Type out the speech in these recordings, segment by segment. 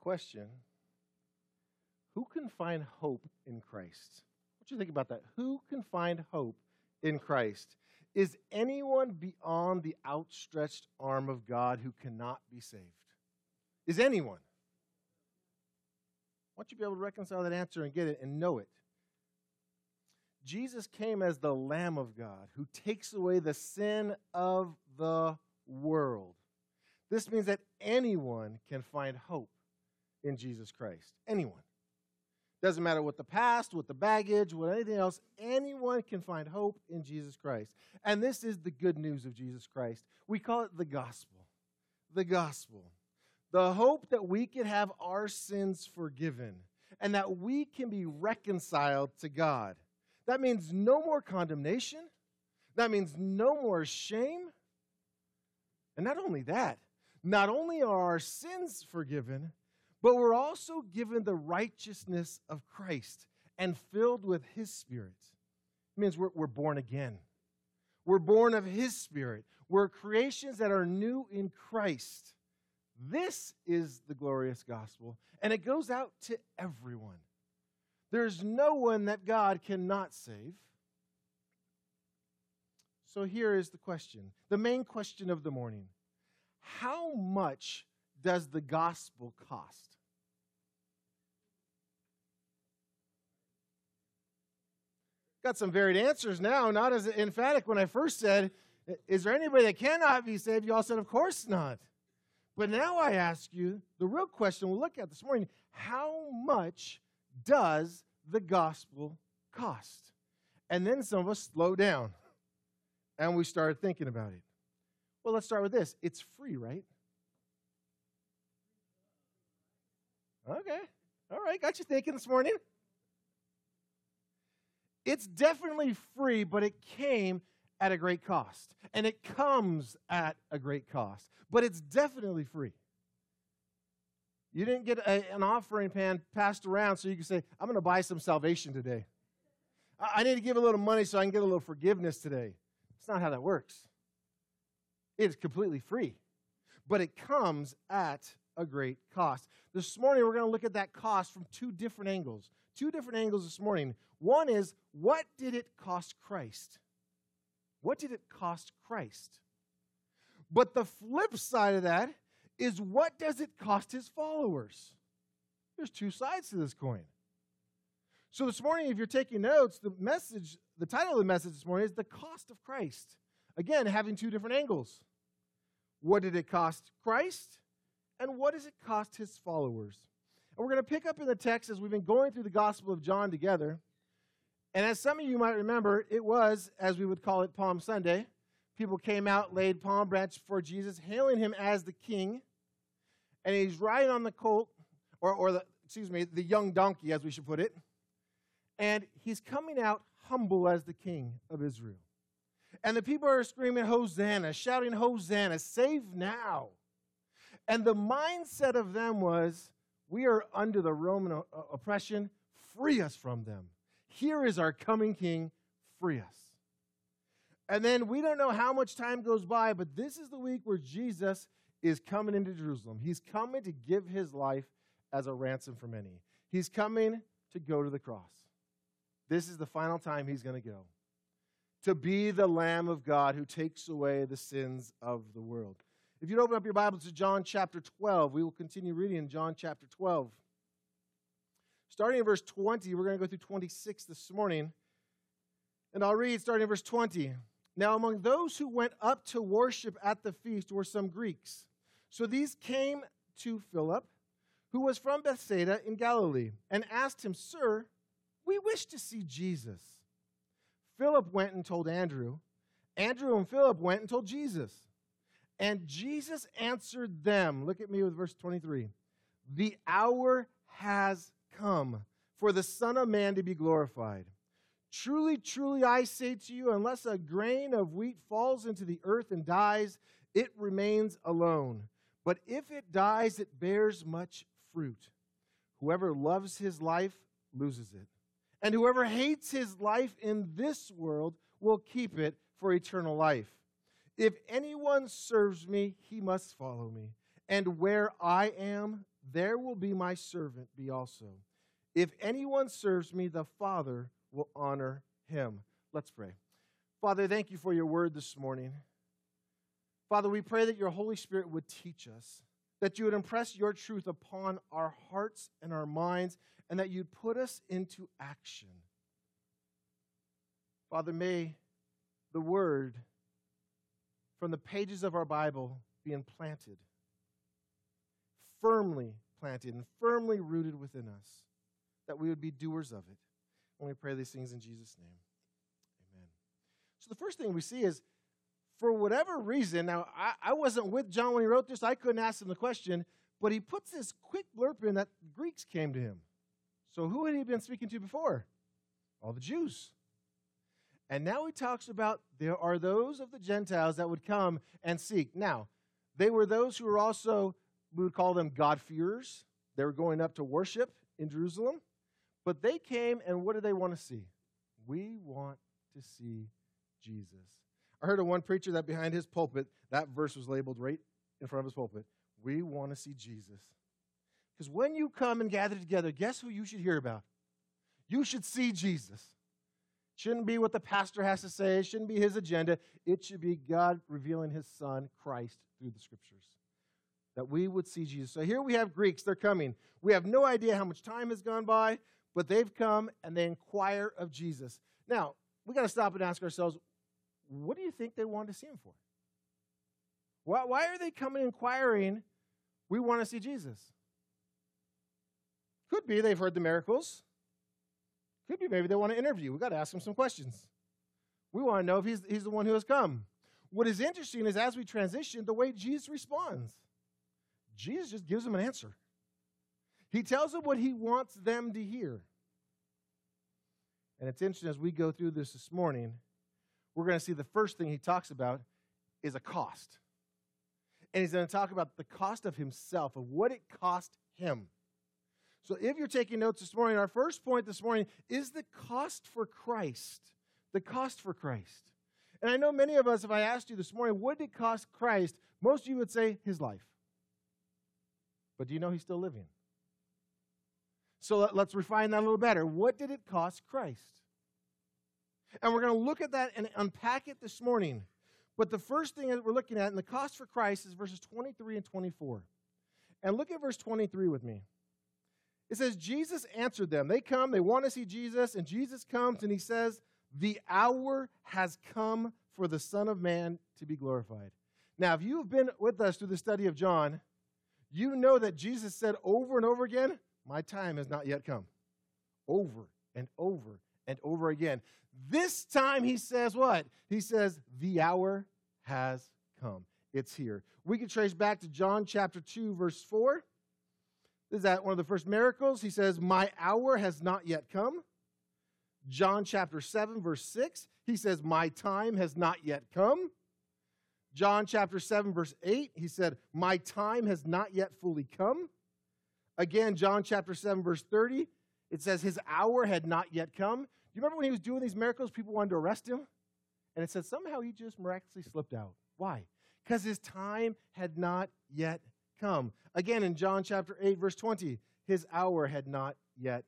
question Who can find hope in Christ? What do you think about that? Who can find hope in Christ? Is anyone beyond the outstretched arm of God who cannot be saved? Is anyone? I want you be able to reconcile that answer and get it and know it. Jesus came as the Lamb of God who takes away the sin of the world. This means that anyone can find hope in Jesus Christ. Anyone. Doesn't matter what the past, what the baggage, what anything else, anyone can find hope in Jesus Christ. And this is the good news of Jesus Christ. We call it the gospel. The gospel. The hope that we can have our sins forgiven and that we can be reconciled to God. That means no more condemnation. That means no more shame. And not only that, not only are our sins forgiven, but we're also given the righteousness of Christ and filled with His Spirit. It means we're, we're born again. We're born of His Spirit. We're creations that are new in Christ. This is the glorious gospel, and it goes out to everyone. There's no one that God cannot save. So here is the question the main question of the morning How much does the gospel cost? Got some varied answers now, not as emphatic when I first said, Is there anybody that cannot be saved? You all said, Of course not. But now I ask you the real question we'll look at this morning how much does the gospel cost? And then some of us slow down and we started thinking about it. Well, let's start with this it's free, right? Okay. All right. Got you thinking this morning. It's definitely free, but it came at a great cost. And it comes at a great cost. But it's definitely free. You didn't get a, an offering pan passed around so you can say, I'm going to buy some salvation today. I, I need to give a little money so I can get a little forgiveness today. That's not how that works. It's completely free, but it comes at a great cost. This morning, we're going to look at that cost from two different angles. Two different angles this morning. One is, what did it cost Christ? What did it cost Christ? But the flip side of that is, what does it cost his followers? There's two sides to this coin. So this morning, if you're taking notes, the message, the title of the message this morning is The Cost of Christ. Again, having two different angles. What did it cost Christ? And what does it cost his followers? And we're going to pick up in the text as we've been going through the Gospel of John together. And as some of you might remember, it was, as we would call it, Palm Sunday. People came out, laid palm branches for Jesus, hailing him as the king. And he's riding on the colt, or, or the, excuse me, the young donkey, as we should put it. And he's coming out humble as the king of Israel. And the people are screaming, Hosanna, shouting, Hosanna, save now. And the mindset of them was, we are under the Roman oppression, free us from them. Here is our coming king, free us. And then we don't know how much time goes by, but this is the week where Jesus is coming into Jerusalem. He's coming to give his life as a ransom for many. He's coming to go to the cross. This is the final time he's going to go. To be the Lamb of God who takes away the sins of the world. If you'd open up your Bibles to John chapter 12, we will continue reading in John chapter 12. Starting in verse 20, we're going to go through 26 this morning. And I'll read starting in verse 20. Now, among those who went up to worship at the feast were some Greeks. So these came to Philip, who was from Bethsaida in Galilee, and asked him, Sir, we wish to see Jesus. Philip went and told Andrew. Andrew and Philip went and told Jesus. And Jesus answered them. Look at me with verse 23. The hour has come for the Son of Man to be glorified. Truly, truly, I say to you, unless a grain of wheat falls into the earth and dies, it remains alone. But if it dies, it bears much fruit. Whoever loves his life loses it. And whoever hates his life in this world will keep it for eternal life. If anyone serves me, he must follow me. And where I am, there will be my servant be also. If anyone serves me, the Father will honor him. Let's pray. Father, thank you for your word this morning. Father, we pray that your Holy Spirit would teach us, that you would impress your truth upon our hearts and our minds, and that you'd put us into action. Father, may the word from the pages of our Bible being planted, firmly planted, and firmly rooted within us, that we would be doers of it. And we pray these things in Jesus' name. Amen. So the first thing we see is, for whatever reason, now I, I wasn't with John when he wrote this, I couldn't ask him the question, but he puts this quick blurb in that Greeks came to him. So who had he been speaking to before? All the Jews. And now he talks about there are those of the Gentiles that would come and seek. Now, they were those who were also, we would call them God-fearers. They were going up to worship in Jerusalem. But they came, and what do they want to see? We want to see Jesus. I heard of one preacher that behind his pulpit, that verse was labeled right in front of his pulpit. We want to see Jesus. Because when you come and gather together, guess who you should hear about? You should see Jesus. Shouldn't be what the pastor has to say. It shouldn't be his agenda. It should be God revealing his son, Christ, through the scriptures. That we would see Jesus. So here we have Greeks. They're coming. We have no idea how much time has gone by, but they've come and they inquire of Jesus. Now, we got to stop and ask ourselves what do you think they wanted to see him for? Why, why are they coming inquiring? We want to see Jesus. Could be they've heard the miracles. Could be maybe they want to interview. We've got to ask them some questions. We want to know if he's, he's the one who has come. What is interesting is as we transition, the way Jesus responds. Jesus just gives them an answer. He tells them what he wants them to hear. And it's interesting as we go through this this morning, we're going to see the first thing he talks about is a cost. And he's going to talk about the cost of himself, of what it cost him. So if you're taking notes this morning, our first point this morning is the cost for Christ. The cost for Christ. And I know many of us, if I asked you this morning, what did it cost Christ? Most of you would say his life. But do you know he's still living? So let, us refine that a little better. What did it cost Christ? And we're going to look at that and unpack it this morning. But the first thing that we're looking at in the cost for Christ is verses 23 and 24. And look at verse 23 with me. It says, Jesus answered them. They come, they want to see Jesus, and Jesus comes and he says, The hour has come for the Son of Man to be glorified. Now, if you've been with us through the study of John, you know that Jesus said over and over again, My time has not yet come. Over and over and over again. This time he says what? He says, The hour has come. It's here. We can trace back to John chapter 2, verse 4. Is that one of the first miracles? He says, My hour has not yet come. John chapter 7, verse 6, he says, My time has not yet come. John chapter 7, verse 8, he said, My time has not yet fully come. Again, John chapter 7, verse 30, it says, His hour had not yet come. Do you remember when he was doing these miracles, people wanted to arrest him? And it said somehow he just miraculously slipped out. Why? Because his time had not yet come. Again, in John chapter 8, verse 20, his hour had not yet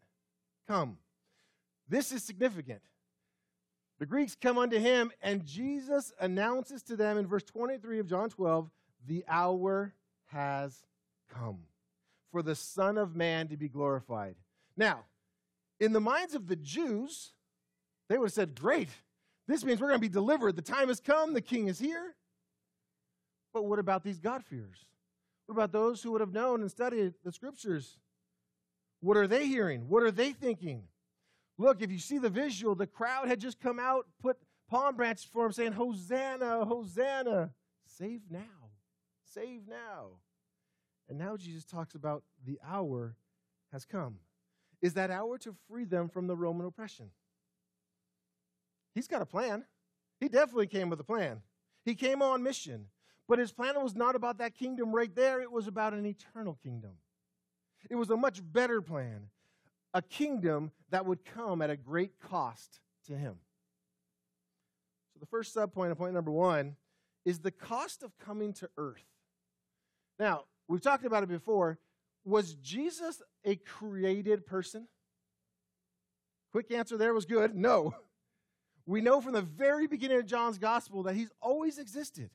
come. This is significant. The Greeks come unto him, and Jesus announces to them in verse 23 of John 12, the hour has come for the Son of Man to be glorified. Now, in the minds of the Jews, they would have said, Great, this means we're going to be delivered. The time has come, the king is here. But what about these God-fearers? What about those who would have known and studied the scriptures? What are they hearing? What are they thinking? Look, if you see the visual, the crowd had just come out, put palm branches for him, saying, Hosanna, Hosanna, save now, save now. And now Jesus talks about the hour has come. Is that hour to free them from the Roman oppression? He's got a plan. He definitely came with a plan. He came on mission. But his plan was not about that kingdom right there, it was about an eternal kingdom. It was a much better plan, a kingdom that would come at a great cost to him. So, the first subpoint, point number one, is the cost of coming to earth. Now, we've talked about it before. was Jesus a created person? Quick answer there was good. No. We know from the very beginning of John's gospel that he's always existed.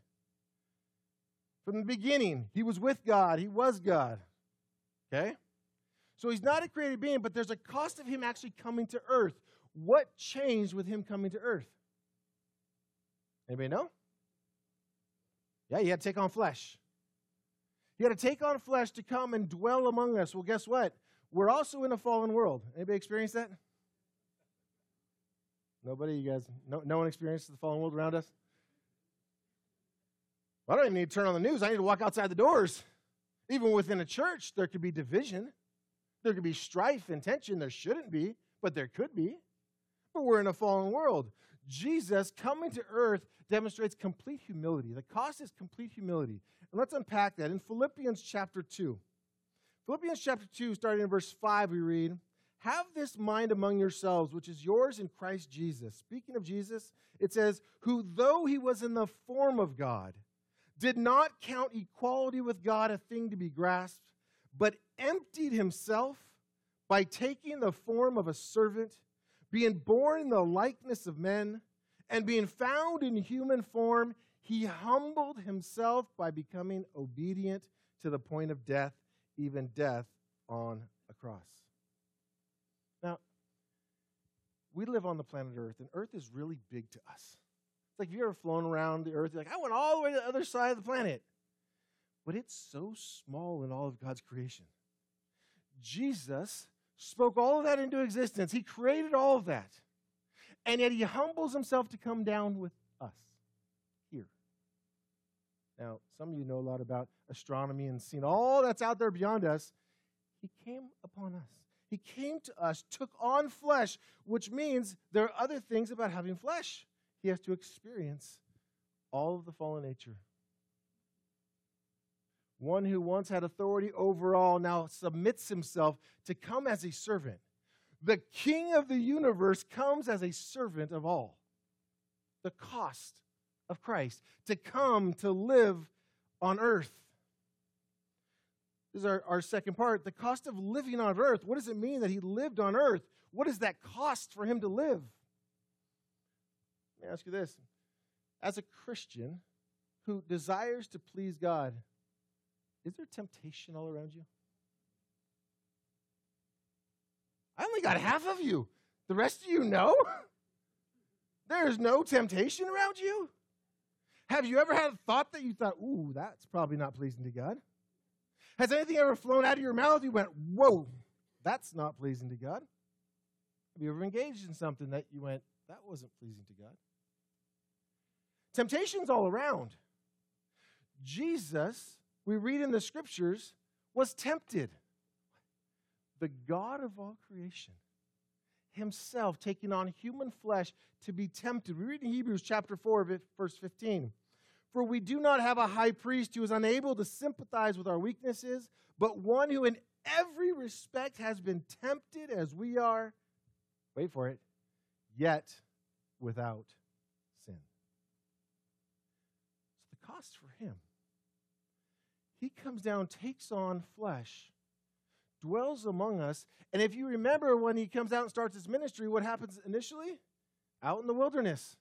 From the beginning, he was with God, he was God. Okay? So he's not a created being, but there's a cost of him actually coming to earth. What changed with him coming to earth? Anybody know? Yeah, he had to take on flesh. He had to take on flesh to come and dwell among us. Well, guess what? We're also in a fallen world. Anybody experience that? Nobody? You guys? No, no one experiences the fallen world around us? Well, I don't even need to turn on the news. I need to walk outside the doors. Even within a church, there could be division. There could be strife and tension. There shouldn't be, but there could be. But we're in a fallen world. Jesus coming to earth demonstrates complete humility. The cost is complete humility. And let's unpack that. In Philippians chapter 2, Philippians chapter 2, starting in verse 5, we read, Have this mind among yourselves, which is yours in Christ Jesus. Speaking of Jesus, it says, Who though he was in the form of God, did not count equality with God a thing to be grasped, but emptied himself by taking the form of a servant, being born in the likeness of men, and being found in human form, he humbled himself by becoming obedient to the point of death, even death on a cross. Now, we live on the planet Earth, and Earth is really big to us. It's like if you ever flown around the earth, you're like, I went all the way to the other side of the planet. But it's so small in all of God's creation. Jesus spoke all of that into existence. He created all of that. And yet he humbles himself to come down with us here. Now, some of you know a lot about astronomy and seeing all that's out there beyond us. He came upon us. He came to us, took on flesh, which means there are other things about having flesh he has to experience all of the fallen nature. One who once had authority over all now submits himself to come as a servant. The king of the universe comes as a servant of all. The cost of Christ to come to live on earth. This is our, our second part. The cost of living on earth. What does it mean that he lived on earth? What is that cost for him to live? Me ask you this. As a Christian who desires to please God, is there temptation all around you? I only got half of you. The rest of you know? There is no temptation around you? Have you ever had a thought that you thought, ooh, that's probably not pleasing to God? Has anything ever flown out of your mouth? You went, whoa, that's not pleasing to God? Have you ever engaged in something that you went, that wasn't pleasing to God? Temptation's all around. Jesus, we read in the scriptures, was tempted. The God of all creation, himself taking on human flesh to be tempted. We read in Hebrews chapter 4, verse 15. For we do not have a high priest who is unable to sympathize with our weaknesses, but one who in every respect has been tempted as we are, wait for it, yet without cost for him. He comes down, takes on flesh, dwells among us. And if you remember when he comes out and starts his ministry, what happens initially? Out in the wilderness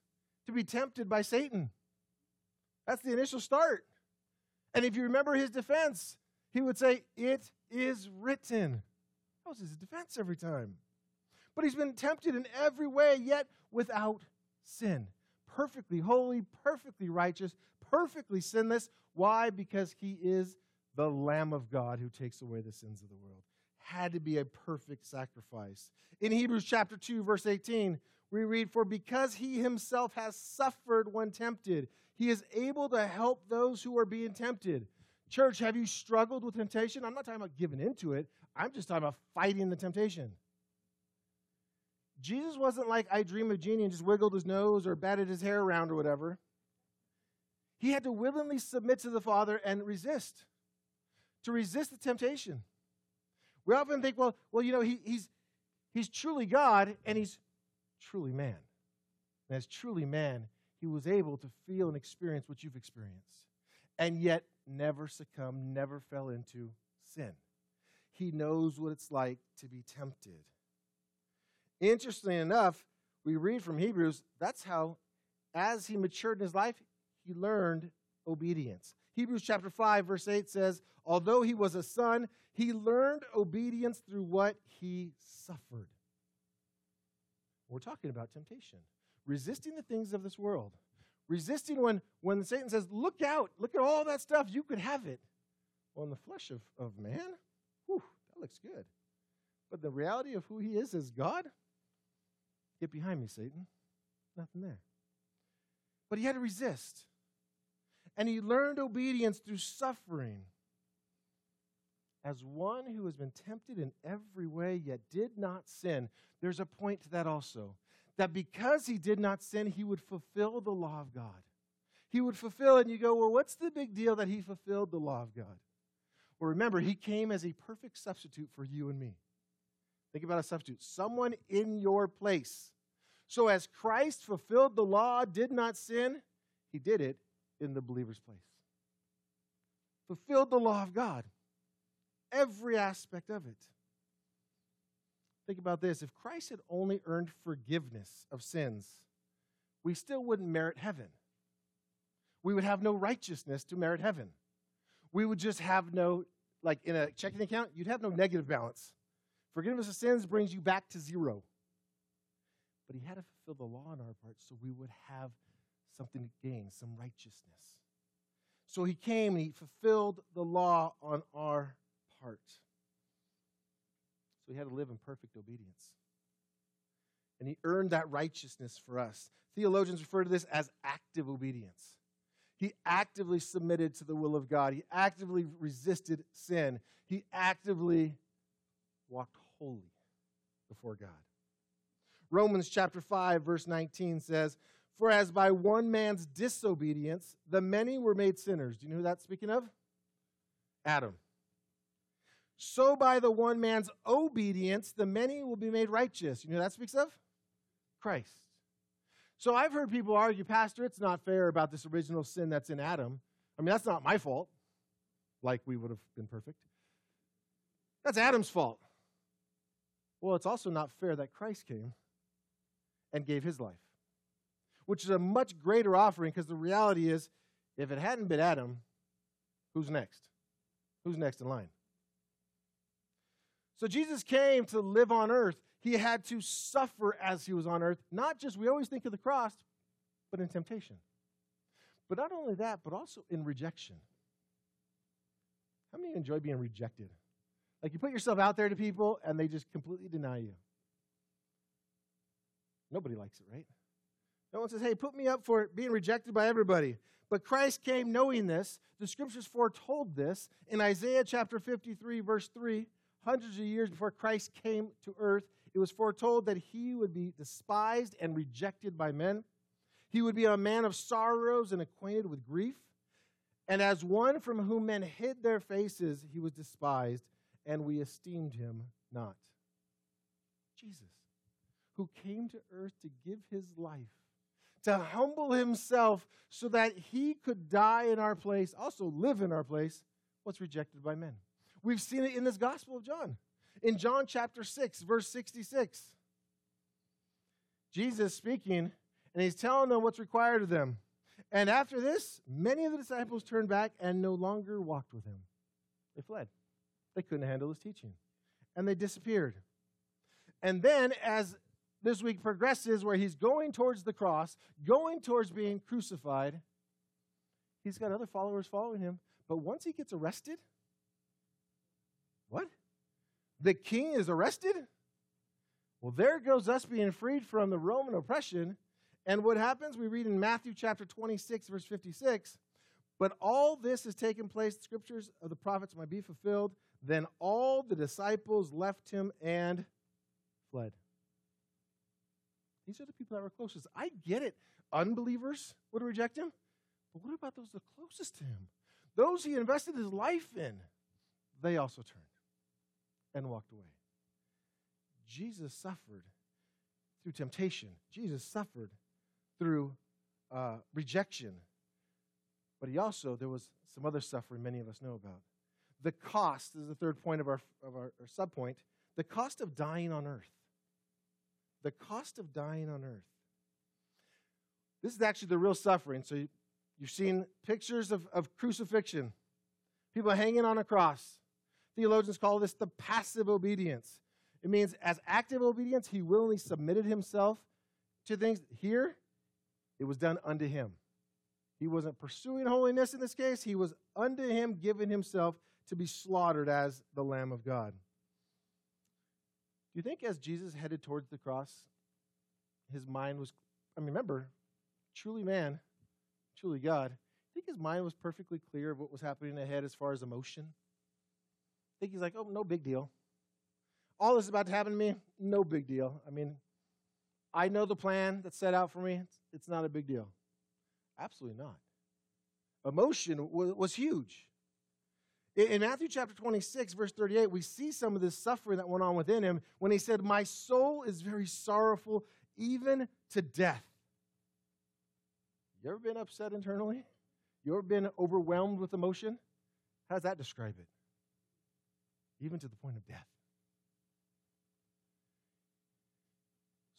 to be tempted by Satan. That's the initial start. And if you remember his defense, he would say, It is written. That was his defense every time. But he's been tempted in every way, yet without sin. Perfectly holy, perfectly righteous, perfectly sinless. Why? Because he is the Lamb of God who takes away the sins of the world. Had to be a perfect sacrifice. In Hebrews chapter 2, verse 18, we read, For because he himself has suffered when tempted, he is able to help those who are being tempted. Church, have you struggled with temptation? I'm not talking about giving into it, I'm just talking about fighting the temptation. Jesus wasn't like I dream of Jeannie and just wiggled his nose or batted his hair around or whatever. He had to willingly submit to the Father and resist, to resist the temptation. We often think, well, well, you know, he, he's, he's truly God and he's truly man. And as truly man, he was able to feel and experience what you've experienced, and yet never succumbed, never fell into sin. he knows what it's like to be tempted. Interestingly enough, we read from Hebrews, that's how, as he matured in his life, he learned obedience. Hebrews chapter 5, verse 8 says, Although he was a son, he learned obedience through what he suffered. We're talking about temptation, resisting the things of this world, resisting when, when Satan says, Look out, look at all that stuff, you could have it. Well, in the flesh of, of man, whew, that looks good. But the reality of who he is as God, get behind me, Satan. Nothing there. But he had to resist. And he learned obedience through suffering. As one who has been tempted in every way, yet did not sin, there's a point to that also. That because he did not sin, he would fulfill the law of God. He would fulfill it, and you go, well, what's the big deal that he fulfilled the law of God? Well, remember, he came as a perfect substitute for you and me. Think about a substitute someone in your place. So, as Christ fulfilled the law, did not sin, he did it in the believer's place. Fulfilled the law of God, every aspect of it. Think about this if Christ had only earned forgiveness of sins, we still wouldn't merit heaven. We would have no righteousness to merit heaven. We would just have no, like in a checking account, you'd have no negative balance. Forgiveness of sins brings you back to zero. But he had to fulfill the law on our part so we would have something to gain, some righteousness. So he came and he fulfilled the law on our part. So he had to live in perfect obedience. And he earned that righteousness for us. Theologians refer to this as active obedience. He actively submitted to the will of God. He actively resisted sin. He actively walked holy before God. Romans chapter 5 verse 19 says, "For as by one man's disobedience the many were made sinners." Do you know who that's speaking of? Adam. So by the one man's obedience the many will be made righteous. You know that speaks of? Christ. So I've heard people argue, Pastor, it's not fair about this original sin that's in Adam. I mean, that's not my fault, like we would have been perfect. That's Adam's fault. Well, it's also not fair that Christ came and gave his life, which is a much greater offering because the reality is, if it hadn't been Adam, who's next? Who's next in line? So Jesus came to live on earth. He had to suffer as he was on earth, not just, we always think of the cross, but in temptation. But not only that, but also in rejection. How many enjoy being rejected? Like you put yourself out there to people and they just completely deny you. Nobody likes it, right? No one says, hey, put me up for being rejected by everybody. But Christ came knowing this. The scriptures foretold this. In Isaiah chapter 53, verse 3, hundreds of years before Christ came to earth, it was foretold that he would be despised and rejected by men. He would be a man of sorrows and acquainted with grief. And as one from whom men hid their faces, he was despised, and we esteemed him not. Jesus, who came to earth to give his life, to humble himself so that he could die in our place, also live in our place, was rejected by men. We've seen it in this Gospel of John in John chapter 6, verse 66. Jesus speaking, and he's telling them what's required of them. And after this, many of the disciples turned back and no longer walked with him. They fled. They couldn't handle his teaching. And they disappeared. And then, as this week progresses, where he's going towards the cross, going towards being crucified, he's got other followers following him. But once he gets arrested, what? the king is arrested? Well, there goes us being freed from the Roman oppression. And what happens? We read in Matthew chapter 26, verse 56. But all this has taken place, the scriptures of the prophets might be fulfilled. Then all the disciples left him and fled. These are the people that were closest. I get it. Unbelievers would reject him. But what about those the closest to him? Those he invested his life in, they also turned and walked away. Jesus suffered through temptation, Jesus suffered through uh, rejection. But he also, there was some other suffering many of us know about. the cost is the third point of our, of our, our subpoint the cost of dying on earth. The cost of dying on earth. This is actually the real suffering. So you, you've seen pictures of, of crucifixion, people hanging on a cross. Theologians call this the passive obedience. It means as active obedience, he willingly submitted himself to things. Here, it was done unto him. He wasn't pursuing holiness in this case, he was unto him giving himself to be slaughtered as the Lamb of God. Do you think as Jesus headed towards the cross, his mind was, I mean, remember, truly man, truly God, I think his mind was perfectly clear of what was happening ahead as far as emotion? I think he's like, oh, no big deal. All this is about to happen to me, no big deal. I mean, I know the plan that's set out for me. It's, it's not a big deal. Absolutely not. Emotion was, was huge. In, Matthew chapter 26, verse 38, we see some of this suffering that went on within him when he said, My soul is very sorrowful, even to death. You ever been upset internally? You ever been overwhelmed with emotion? How does that describe it? Even to the point of death.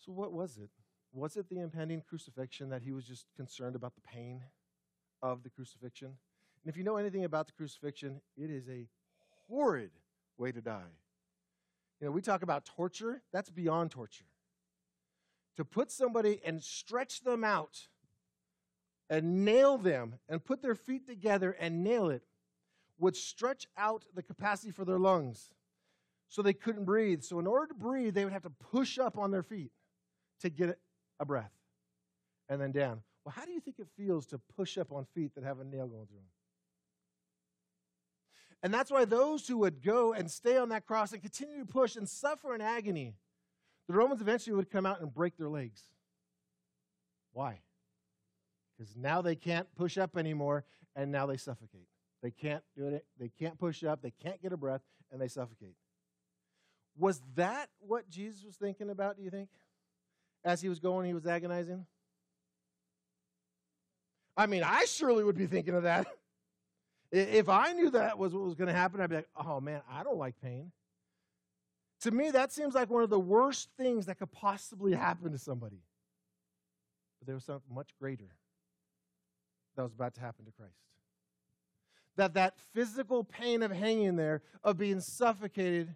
So, what was it? Was it the impending crucifixion that he was just concerned about the pain of the crucifixion? And if you know anything about the crucifixion, it is a horrid way to die. You know, we talk about torture, that's beyond torture. To put somebody and stretch them out and nail them and put their feet together and nail it would stretch out the capacity for their lungs so they couldn't breathe. So, in order to breathe, they would have to push up on their feet to get a breath and then down. Well, how do you think it feels to push up on feet that have a nail going through them? And that's why those who would go and stay on that cross and continue to push and suffer in agony, the Romans eventually would come out and break their legs. Why? Because now they can't push up anymore and now they suffocate. They can't do it. They can't push up. They can't get a breath and they suffocate. Was that what Jesus was thinking about, do you think? as he was going, he was agonizing? I mean, I surely would be thinking of that. If I knew that was what was going to happen, I'd be like, oh man, I don't like pain. To me, that seems like one of the worst things that could possibly happen to somebody. But there was something much greater that was about to happen to Christ. That that physical pain of hanging there, of being suffocated,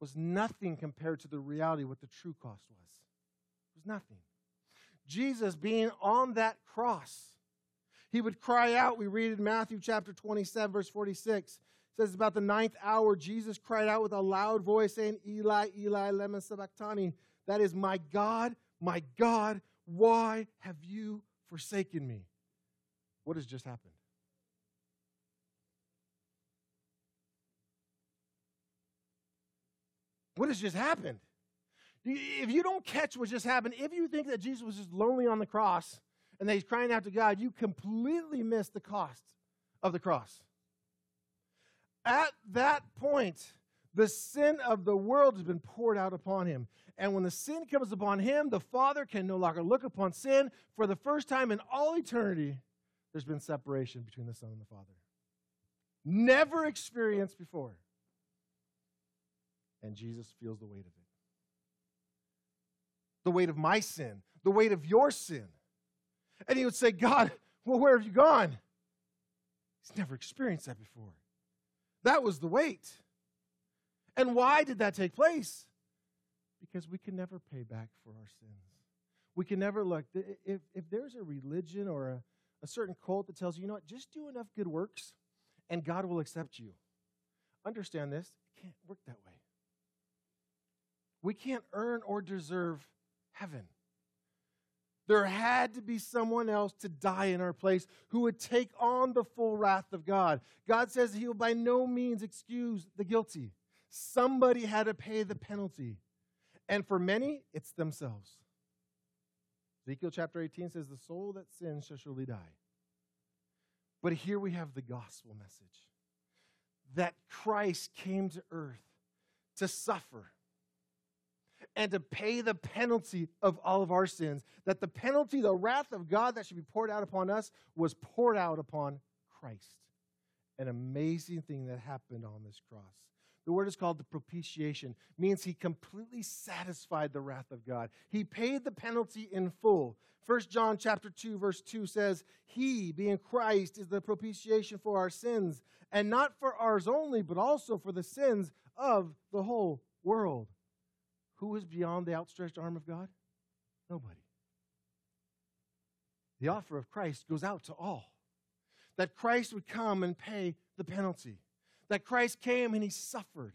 was nothing compared to the reality what the true cost was It was nothing. Jesus being on that cross, he would cry out. We read in Matthew chapter 27, verse 46. It says about the ninth hour, Jesus cried out with a loud voice, saying, Eli, Eli, lema sabachthani. That is, my God, my God, why have you forsaken me? What has just happened? What has just happened? If you don't catch what just happened, if you think that Jesus was just lonely on the cross and he's crying out to God, you completely miss the cost of the cross. At that point, the sin of the world has been poured out upon him. And when the sin comes upon him, the Father can no longer look upon sin. For the first time in all eternity, there's been separation between the Son and the Father. Never experienced before. And Jesus feels the weight of it the weight of my sin, the weight of your sin. And he would say, God, well, where have you gone? He's never experienced that before. That was the weight. And why did that take place? Because we can never pay back for our sins. We can never look. If, if there's a religion or a, a certain cult that tells you, you know what, just do enough good works and God will accept you. Understand this, it can't work that way. We can't earn or deserve heaven. There had to be someone else to die in our place who would take on the full wrath of God. God says he will by no means excuse the guilty. Somebody had to pay the penalty. And for many, it's themselves. Ezekiel chapter 18 says, The soul that sins shall surely die. But here we have the gospel message that Christ came to earth to suffer and to pay the penalty of all of our sins. That the penalty, the wrath of God that should be poured out upon us, was poured out upon Christ. an amazing thing that happened on this cross. The word is called the propitiation, means he completely satisfied the wrath of God. He paid the penalty in full. 1 John chapter 2 verse 2 says, "He, being Christ, is the propitiation for our sins, and not for ours only, but also for the sins of the whole world." Who is beyond the outstretched arm of God? Nobody. The offer of Christ goes out to all. That Christ would come and pay the penalty. That Christ came and he suffered.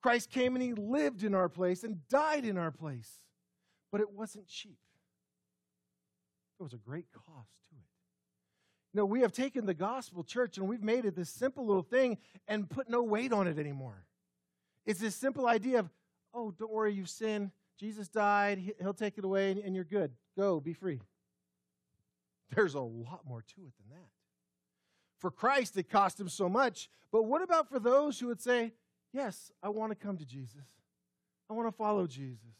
Christ came and he lived in our place and died in our place. But it wasn't cheap. There was a great cost to it. You know, we have taken the gospel church and we've made it this simple little thing and put no weight on it anymore. It's this simple idea of, oh, don't worry, you've sinned. Jesus died. He'll take it away and you're good. Go, be free. There's a lot more to it than that. For Christ, it cost him so much. But what about for those who would say, Yes, I want to come to Jesus. I want to follow Jesus.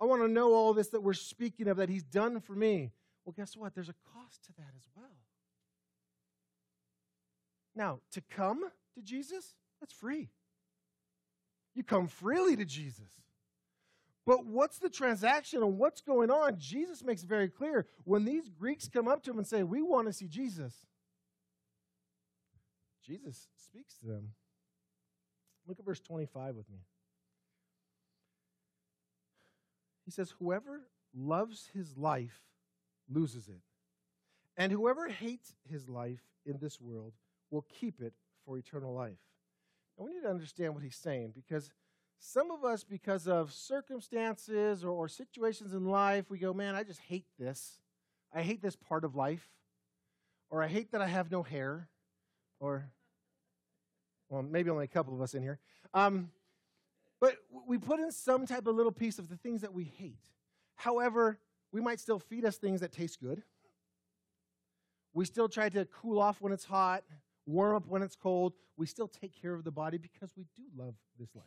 I want to know all this that we're speaking of that he's done for me. Well, guess what? There's a cost to that as well. Now, to come to Jesus, that's free. You come freely to Jesus. But what's the transaction and what's going on? Jesus makes it very clear. When these Greeks come up to him and say, We want to see Jesus, Jesus speaks to them. Look at verse 25 with me. He says, Whoever loves his life loses it, and whoever hates his life in this world will keep it for eternal life. And we need to understand what he's saying because some of us, because of circumstances or, or situations in life, we go, Man, I just hate this. I hate this part of life. Or I hate that I have no hair. Or well, maybe only a couple of us in here. Um, but we put in some type of little piece of the things that we hate. However, we might still feed us things that taste good. We still try to cool off when it's hot, warm up when it's cold. We still take care of the body because we do love this life.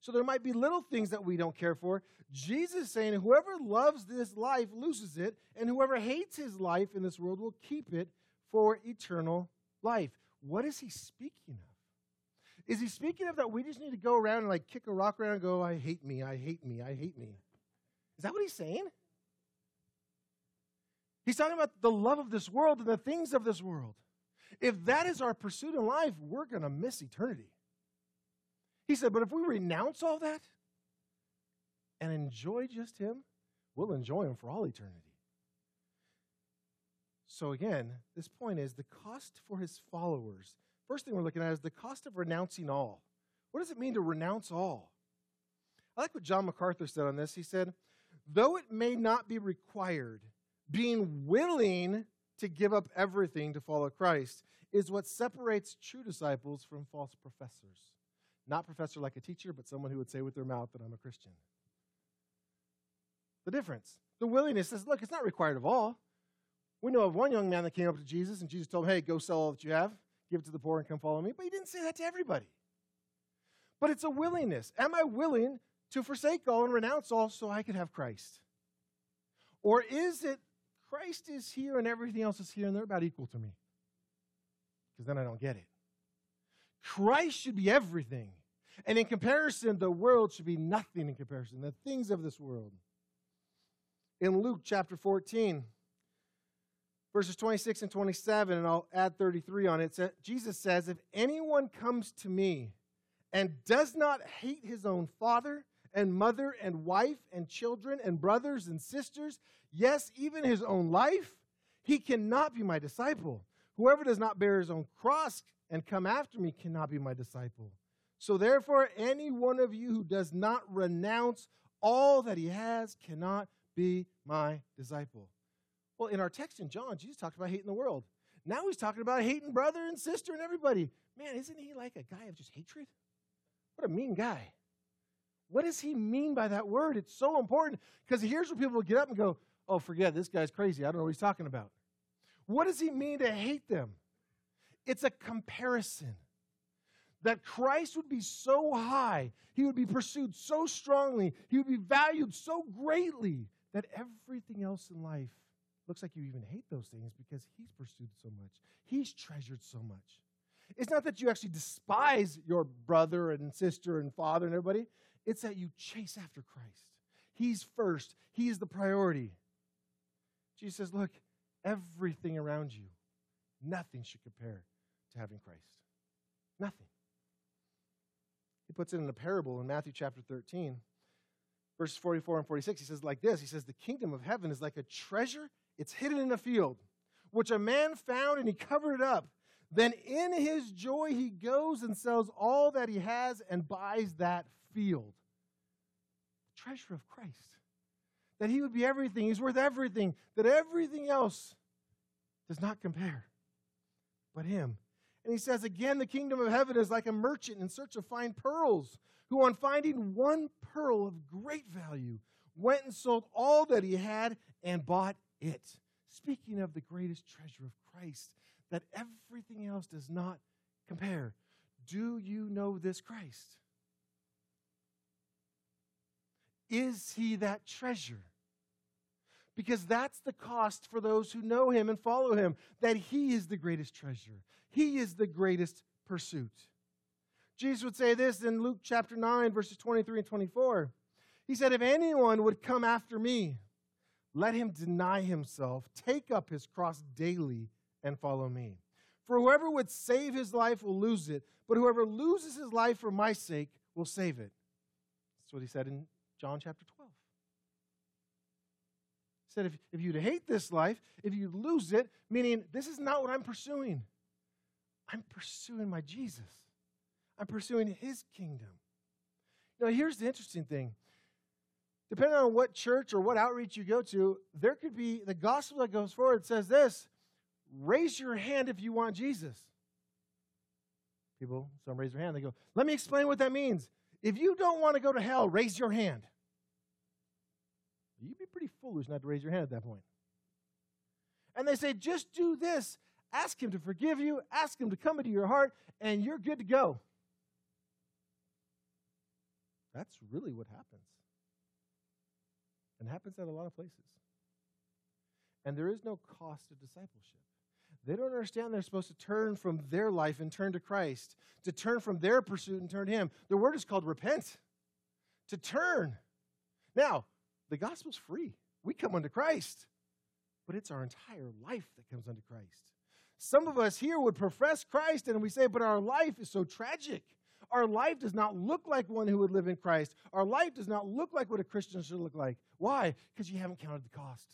So there might be little things that we don't care for. Jesus saying, whoever loves this life loses it, and whoever hates his life in this world will keep it for eternal life. What is he speaking of? Is he speaking of that we just need to go around and like kick a rock around and go, I hate me, I hate me, I hate me? Is that what he's saying? He's talking about the love of this world and the things of this world. If that is our pursuit in life, we're going to miss eternity. He said, but if we renounce all that and enjoy just Him, we'll enjoy Him for all eternity. So, again, this point is the cost for his followers. First thing we're looking at is the cost of renouncing all. What does it mean to renounce all? I like what John MacArthur said on this. He said, Though it may not be required, being willing to give up everything to follow Christ is what separates true disciples from false professors. Not professor like a teacher, but someone who would say with their mouth that I'm a Christian. The difference. The willingness says, look, it's not required of all. We know of one young man that came up to Jesus, and Jesus told him, Hey, go sell all that you have, give it to the poor, and come follow me. But he didn't say that to everybody. But it's a willingness. Am I willing to forsake all and renounce all so I could have Christ? Or is it Christ is here and everything else is here and they're about equal to me? Because then I don't get it. Christ should be everything. And in comparison, the world should be nothing in comparison, the things of this world. In Luke chapter 14, verses 26 and 27, and I'll add 33 on it. Jesus says, If anyone comes to me and does not hate his own father and mother and wife and children and brothers and sisters, yes, even his own life, he cannot be my disciple. Whoever does not bear his own cross and come after me cannot be my disciple. So therefore, any one of you who does not renounce all that he has cannot be my disciple. Well, in our text in John, Jesus talked about hating the world. Now he's talking about hating brother and sister and everybody. Man, isn't he like a guy of just hatred? What a mean guy. What does he mean by that word? It's so important because here's where people get up and go, oh, forget, this guy's crazy. I don't know what he's talking about. What does he mean to hate them? It's a comparison. That Christ would be so high, he would be pursued so strongly, he would be valued so greatly that everything else in life looks like you even hate those things because he's pursued so much. He's treasured so much. It's not that you actually despise your brother and sister and father and everybody, it's that you chase after Christ. He's first, He is the priority. Jesus says, Look, everything around you, nothing should compare to having Christ. Nothing. He puts it in a parable in Matthew chapter 13, verses 44 and 46. He says, like this He says, The kingdom of heaven is like a treasure, it's hidden in a field, which a man found and he covered it up. Then in his joy, he goes and sells all that he has and buys that field. The treasure of Christ. That he would be everything, he's worth everything, that everything else does not compare but him. And he says again, the kingdom of heaven is like a merchant in search of fine pearls, who, on finding one pearl of great value, went and sold all that he had and bought it. Speaking of the greatest treasure of Christ, that everything else does not compare. Do you know this Christ? Is he that treasure? Because that's the cost for those who know him and follow him, that he is the greatest treasure. He is the greatest pursuit. Jesus would say this in Luke chapter 9, verses 23 and 24. He said, If anyone would come after me, let him deny himself, take up his cross daily, and follow me. For whoever would save his life will lose it, but whoever loses his life for my sake will save it. That's what he said in John chapter 12. He said, if, if you'd hate this life, if you lose it, meaning this is not what I'm pursuing, I'm pursuing my Jesus. I'm pursuing his kingdom. Now, here's the interesting thing. Depending on what church or what outreach you go to, there could be the gospel that goes forward says this raise your hand if you want Jesus. People, some raise their hand. They go, let me explain what that means. If you don't want to go to hell, raise your hand. Pretty foolish not to raise your hand at that point. And they say, just do this. Ask him to forgive you, ask him to come into your heart, and you're good to go. That's really what happens. And happens at a lot of places. And there is no cost of discipleship. They don't understand they're supposed to turn from their life and turn to Christ, to turn from their pursuit and turn to Him. The word is called repent, to turn. Now, the gospel's free. We come unto Christ, but it's our entire life that comes unto Christ. Some of us here would profess Christ and we say, but our life is so tragic. Our life does not look like one who would live in Christ. Our life does not look like what a Christian should look like. Why? Because you haven't counted the cost.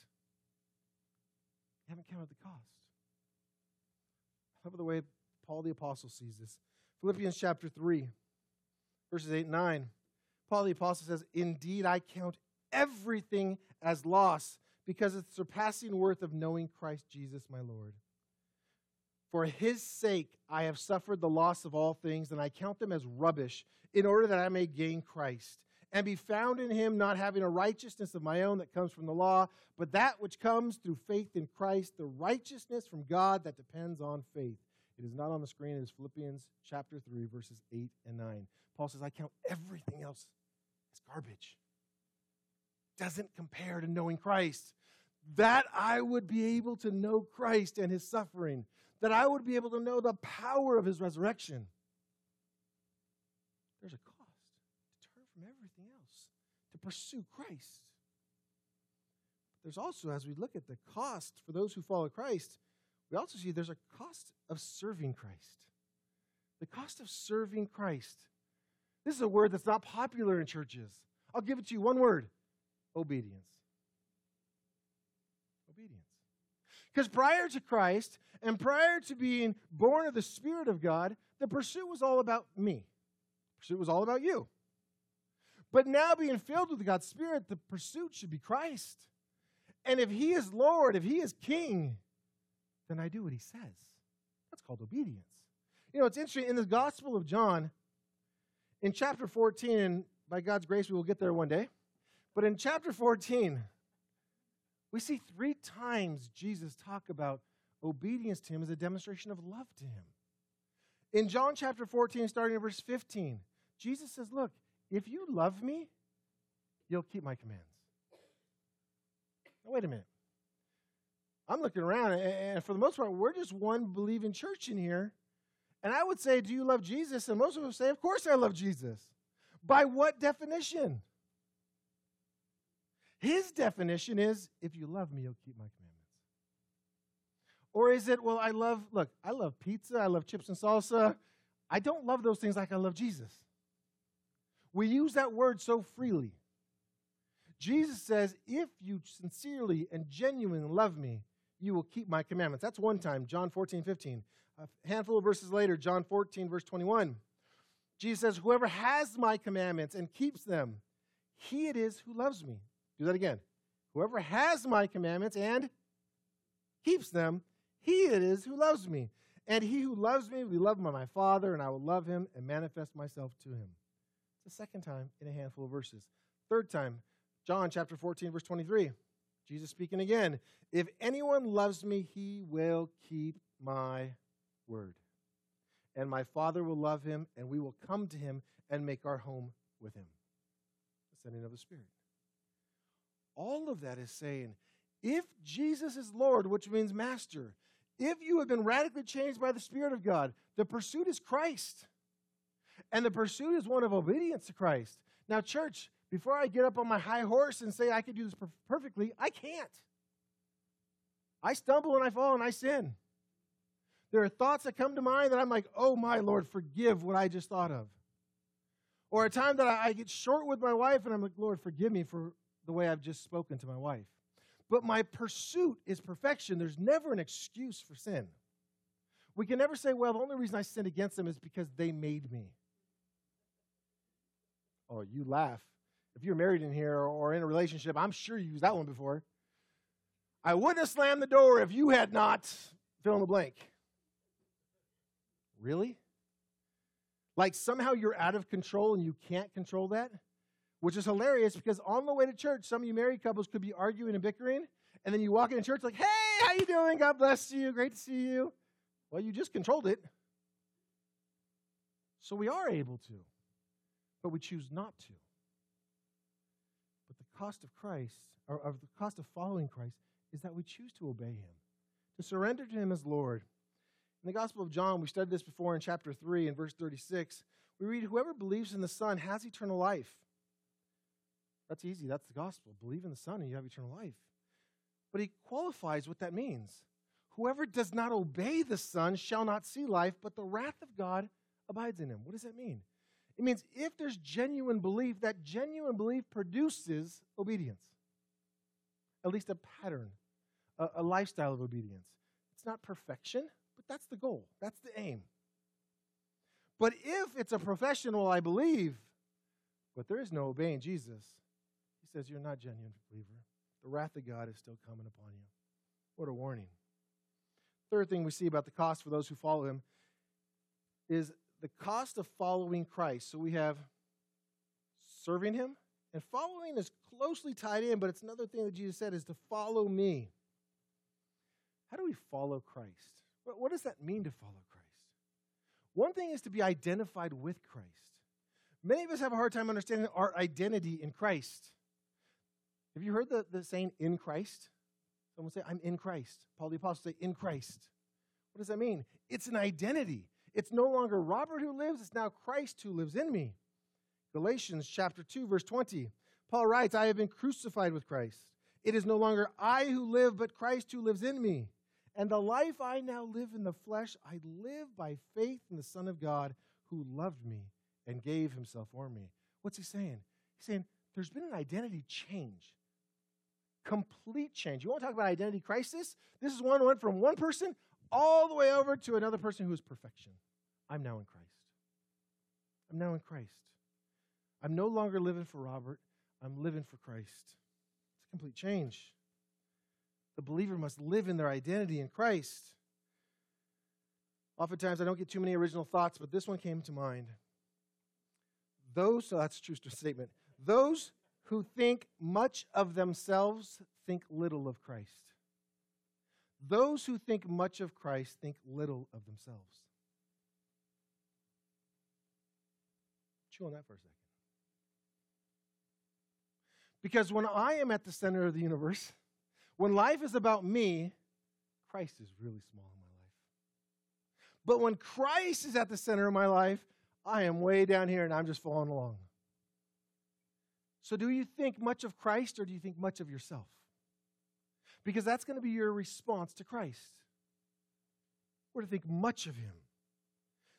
You haven't counted the cost. Love the way Paul the Apostle sees this. Philippians chapter 3, verses 8 and 9. Paul the Apostle says, Indeed, I count everything as loss because of the surpassing worth of knowing Christ Jesus my Lord. For his sake I have suffered the loss of all things, and I count them as rubbish, in order that I may gain Christ, and be found in him, not having a righteousness of my own that comes from the law, but that which comes through faith in Christ, the righteousness from God that depends on faith. It is not on the screen, it is Philippians chapter 3, verses 8 and 9. Paul says, I count everything else as garbage. Doesn't compare to knowing Christ. That I would be able to know Christ and his suffering that I would be able to know the power of his resurrection. There's a cost to turn from everything else to pursue Christ. There's also, as we look at the cost for those who follow Christ, we also see there's a cost of serving Christ. The cost of serving Christ. This is a word that's not popular in churches. I'll give it to you one word obedience. Obedience. Because prior to Christ, and prior to being born of the Spirit of God, the pursuit was all about me. The pursuit was all about you. But now, being filled with God's Spirit, the pursuit should be Christ. And if He is Lord, if He is King, then I do what He says. That's called obedience. You know, it's interesting in the Gospel of John, in chapter 14, and by God's grace, we will get there one day. But in chapter 14, we see three times Jesus talk about obedience to him as a demonstration of love to him. In John chapter 14, starting in verse 15, Jesus says, Look, if you love me, you'll keep my commands. Now, wait a minute. I'm looking around, and for the most part, we're just one believing church in here. And I would say, Do you love Jesus? And most of us say, Of course I love Jesus. By what definition? His definition is if you love me, you'll keep my commandments. Or is it, well, I love, look, I love pizza, I love chips and salsa. I don't love those things like I love Jesus. We use that word so freely. Jesus says, if you sincerely and genuinely love me, you will keep my commandments. That's one time, John 14, 15. A handful of verses later, John 14, verse 21. Jesus says, Whoever has my commandments and keeps them, he it is who loves me. Do that again. Whoever has my commandments and keeps them, he it is who loves me. And he who loves me will be loved by my Father, and I will love him and manifest myself to him. It's the second time in a handful of verses. Third time, John chapter 14, verse 23. Jesus speaking again. If anyone loves me, he will keep my word. And my Father will love him, and we will come to him and make our home with him. The sending of the Spirit. All of that is saying, if Jesus is Lord, which means master, if you have been radically changed by the Spirit of God, the pursuit is Christ. And the pursuit is one of obedience to Christ. Now, church, before I get up on my high horse and say I can do this perfectly, I can't. I stumble and I fall and I sin. There are thoughts that come to mind that I'm like, oh my Lord, forgive what I just thought of. Or a time that I get short with my wife and I'm like, Lord, forgive me for the way I've just spoken to my wife. But my pursuit is perfection. There's never an excuse for sin. We can never say, well, the only reason I sinned against them is because they made me. Oh, you laugh. If you're married in here or in a relationship, I'm sure you used that one before. I wouldn't have slammed the door if you had not fill in the blank. Really? Like somehow you're out of control and you can't control that? Which is hilarious because on the way to church, some of you married couples could be arguing and bickering, and then you walk into church like, "Hey, how you doing? God bless you. Great to see you." Well, you just controlled it. So we are able to, but we choose not to. But the cost of Christ, or, or the cost of following Christ, is that we choose to obey Him, to surrender to Him as Lord. In the Gospel of John, we studied this before in chapter 3 and verse 36. We read, Whoever believes in the Son has eternal life. That's easy. That's the gospel. Believe in the Son and you have eternal life. But he qualifies what that means. Whoever does not obey the Son shall not see life, but the wrath of God abides in him. What does that mean? It means if there's genuine belief, that genuine belief produces obedience. At least a pattern, a, a lifestyle of obedience. It's not perfection, but that's the goal, that's the aim. But if it's a professional, I believe, but there is no obeying Jesus, says you're not genuine believer. The wrath of God is still coming upon you. What a warning. Third thing we see about the cost for those who follow him is the cost of following Christ. So we have serving him, and following is closely tied in, but it's another thing that Jesus said is to follow me. How do we follow Christ? What does that mean to follow Christ? One thing is to be identified with Christ. Many of us have a hard time understanding our identity in Christ. Have you heard the, the saying in Christ? Someone say, I'm in Christ. Paul the Apostle say, in Christ. What does that mean? It's an identity. It's no longer Robert who lives, it's now Christ who lives in me. Galatians chapter 2, verse 20. Paul writes, I have been crucified with Christ. It is no longer I who live, but Christ who lives in me. And the life I now live in the flesh, I live by faith in the Son of God who loved me and gave himself for me. What's he saying? He's saying, there's been an identity change complete change. You want to talk about identity crisis? This is one went from one person all the way over to another person who is perfection. I'm now in Christ. I'm now in Christ. I'm no longer living for Robert. I'm living for Christ. It's a complete change. The believer must live in their identity in Christ. Oftentimes, I don't get too many original thoughts, but this one came to mind. Those, so that's a true statement. Those who think much of themselves think little of Christ. Those who think much of Christ think little of themselves. Chew on that for a second. Because when I am at the center of the universe, when life is about me, Christ is really small in my life. But when Christ is at the center of my life, I am way down here and I'm just following along. So, do you think much of Christ or do you think much of yourself? Because that's going to be your response to Christ. We're to think much of him.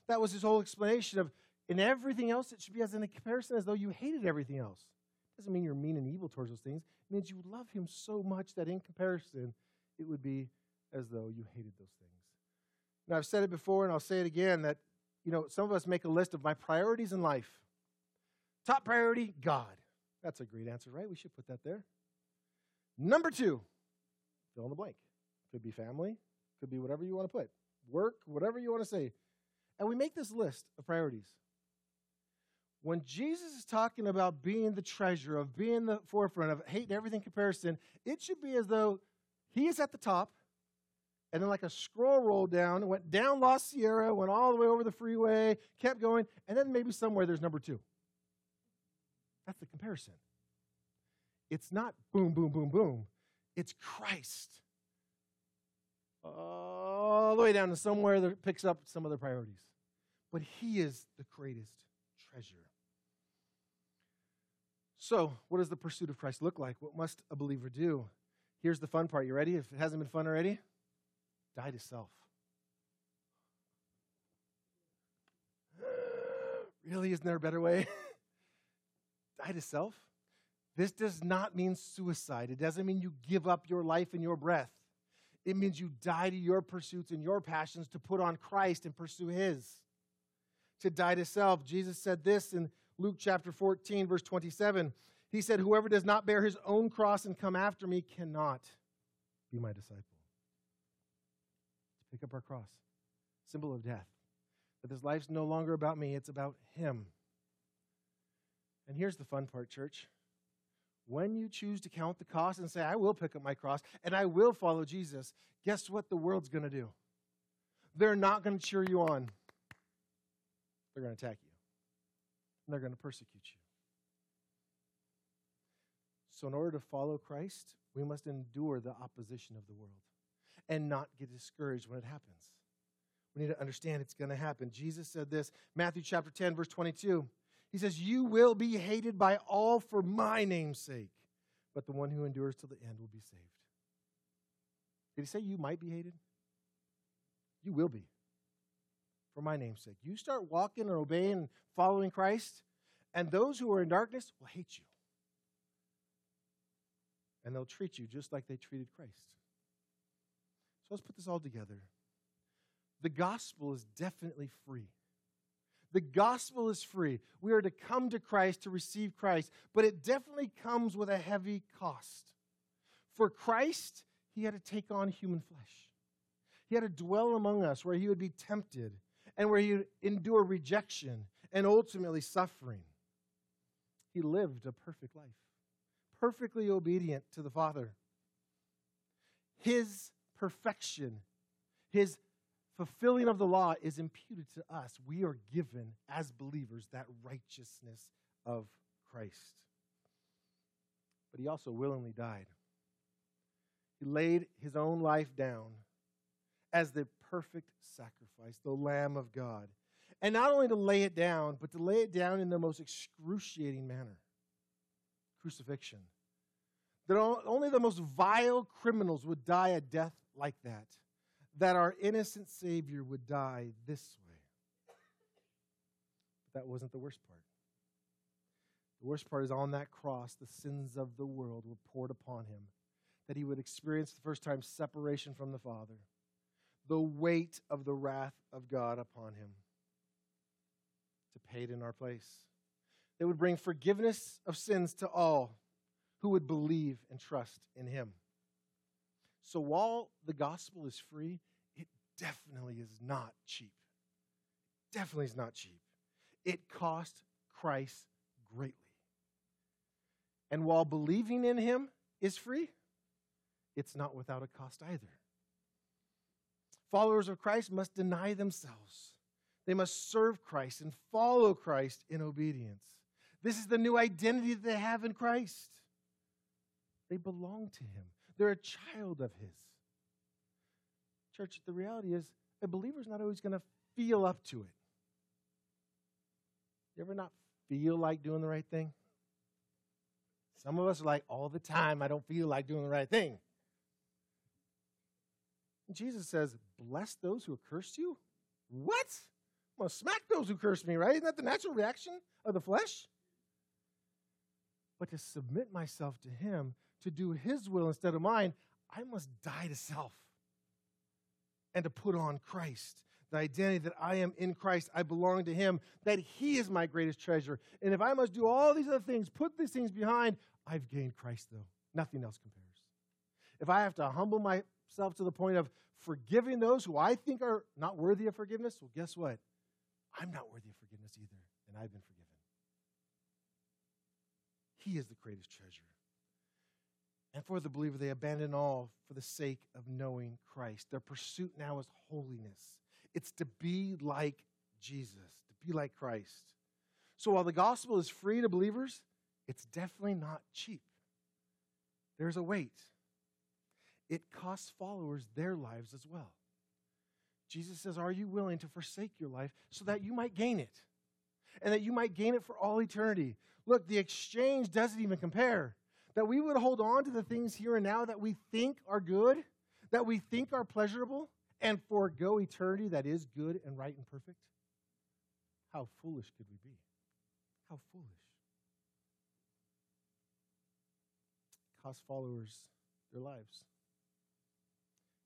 That was his whole explanation of in everything else, it should be as in a comparison as though you hated everything else. Doesn't mean you're mean and evil towards those things. It means you love him so much that in comparison, it would be as though you hated those things. Now, I've said it before and I'll say it again that, you know, some of us make a list of my priorities in life. Top priority, God. That's a great answer, right? We should put that there. Number two, fill in the blank. Could be family, could be whatever you want to put, work, whatever you want to say. And we make this list of priorities. When Jesus is talking about being the treasure, of being the forefront, of hating everything comparison, it should be as though he is at the top, and then like a scroll rolled down, went down La Sierra, went all the way over the freeway, kept going, and then maybe somewhere there's number two. That's the comparison. It's not boom, boom, boom, boom. It's Christ. All the way down to somewhere that picks up some of the priorities. But He is the greatest treasure. So, what does the pursuit of Christ look like? What must a believer do? Here's the fun part. You ready? If it hasn't been fun already, die to self. really? Isn't there a better way? die to self? This does not mean suicide. It doesn't mean you give up your life and your breath. It means you die to your pursuits and your passions to put on Christ and pursue His. To die to self. Jesus said this in Luke chapter 14, verse 27. He said, Whoever does not bear his own cross and come after me cannot be my disciple. To pick up our cross, symbol of death. That this life's no longer about me, it's about Him. And here's the fun part, church. When you choose to count the cost and say, I will pick up my cross and I will follow Jesus, guess what the world's going to do? They're not going to cheer you on, they're going to attack you, and they're going to persecute you. So, in order to follow Christ, we must endure the opposition of the world and not get discouraged when it happens. We need to understand it's going to happen. Jesus said this, Matthew chapter 10, verse 22. He says, You will be hated by all for my name's sake, but the one who endures to the end will be saved. Did he say you might be hated? You will be for my name's sake. You start walking and obeying and following Christ, and those who are in darkness will hate you. And they'll treat you just like they treated Christ. So let's put this all together. The gospel is definitely free. The gospel is free. We are to come to Christ to receive Christ, but it definitely comes with a heavy cost. For Christ, he had to take on human flesh. He had to dwell among us where he would be tempted and where he would endure rejection and ultimately suffering. He lived a perfect life, perfectly obedient to the Father. His perfection, his fulfilling of the law is imputed to us. We are given, as believers, that righteousness of Christ. But he also willingly died. He laid his own life down as the perfect sacrifice, the Lamb of God. And not only to lay it down, but to lay it down in the most excruciating manner crucifixion. That only the most vile criminals would die a death like that that our innocent Savior would die this way. But that wasn't the worst part. The worst part is on that cross, the sins of the world were poured upon him, that he would experience the first time separation from the Father, the weight of the wrath of God upon him to pay it in our place. They would bring forgiveness of sins to all who would believe and trust in him. So while the gospel is free, definitely is not cheap. Definitely is not cheap. It cost Christ greatly. And while believing in him is free, it's not without a cost either. Followers of Christ must deny themselves. They must serve Christ and follow Christ in obedience. This is the new identity that they have in Christ. They belong to him, they're a child of his. Church, the reality is a believer's not always going to feel up to it. You ever not feel like doing the right thing? Some of us are like, all the time, I don't feel like doing the right thing. And Jesus says, Bless those who curse you? What? I'm going to smack those who curse me, right? Isn't that the natural reaction of the flesh? But to submit myself to Him, to do His will instead of mine, I must die to self and to put on Christ. The identity that I am in Christ, I belong to Him, that He is my greatest treasure. And if I must do all these other things, put these things behind, I've gained Christ, though. Nothing else compares. If I have to humble myself to the point of forgiving those who I think are not worthy of forgiveness, well, guess what? I'm not worthy of forgiveness either, and I've been forgiven. He is the greatest treasure. And for the believer, they abandon all for the sake of knowing Christ. Their pursuit now is holiness. It's to be like Jesus, to be like Christ. So while the gospel is free to believers, it's definitely not cheap. There's a weight. It costs followers their lives as well. Jesus says, Are you willing to forsake your life so that you might gain it? And that you might gain it for all eternity. Look, the exchange doesn't even compare that we would hold on to the things here and now that we think are good, that we think are pleasurable, and forego eternity that is good and right and perfect? How foolish could we be? How foolish. Cost followers their lives.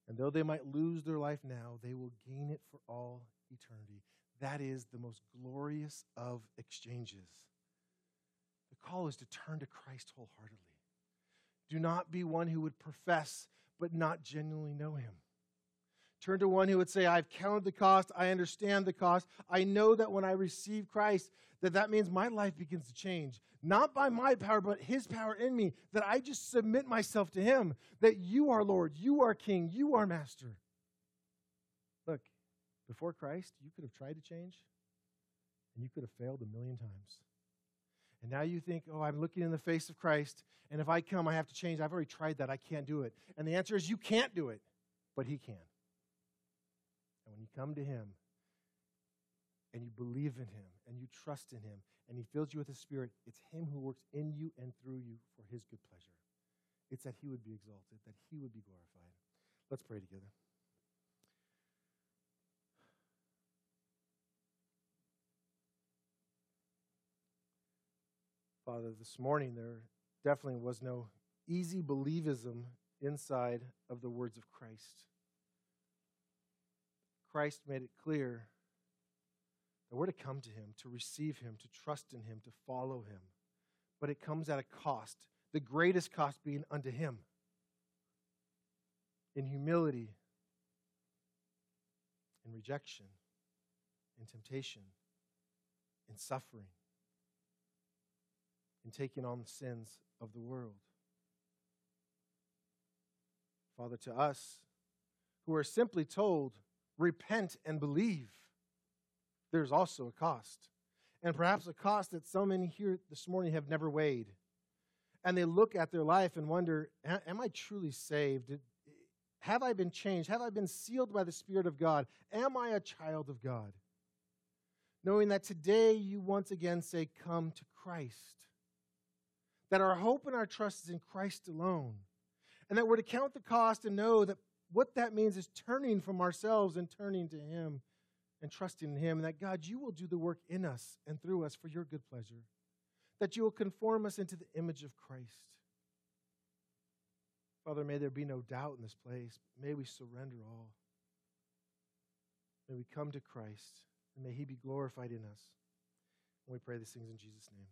And though they might lose their life now, they will gain it for all eternity. That is the most glorious of exchanges. The call is to turn to Christ wholeheartedly. Do not be one who would profess but not genuinely know him. Turn to one who would say, I've counted the cost, I understand the cost. I know that when I receive Christ, that that means my life begins to change. Not by my power, but his power in me, that I just submit myself to him, that you are Lord, you are King, you are Master. Look, before Christ, you could have tried to change, and you could have failed a million times. And now you think, oh, I'm looking in the face of Christ, and if I come, I have to change. I've already tried that. I can't do it. And the answer is, you can't do it, but He can. And when you come to Him, and you believe in Him, and you trust in Him, and He fills you with His Spirit, it's Him who works in you and through you for His good pleasure. It's that He would be exalted, that He would be glorified. Let's pray together. Father, this morning there definitely was no easy believism inside of the words of Christ. Christ made it clear that we're to come to him, to receive him, to trust in him, to follow him. But it comes at a cost, the greatest cost being unto him. In humility, in rejection, in temptation, in suffering in taking on the sins of the world. Father, to us who are simply told, repent and believe, there's also a cost. And perhaps a cost that so many here this morning have never weighed. And they look at their life and wonder, am I truly saved? Have I been changed? Have I been sealed by the Spirit of God? Am I a child of God? Knowing that today you once again say, Come to Christ that our hope and our trust is in Christ alone, and that we're to count the cost and know that what that means is turning from ourselves and turning to Him and trusting in Him, and that God, you will do the work in us and through us for your good pleasure, that you will conform us into the image of Christ. Father, may there be no doubt in this place. May we surrender all. May we come to Christ, and may He be glorified in us. And we pray these things in Jesus' name.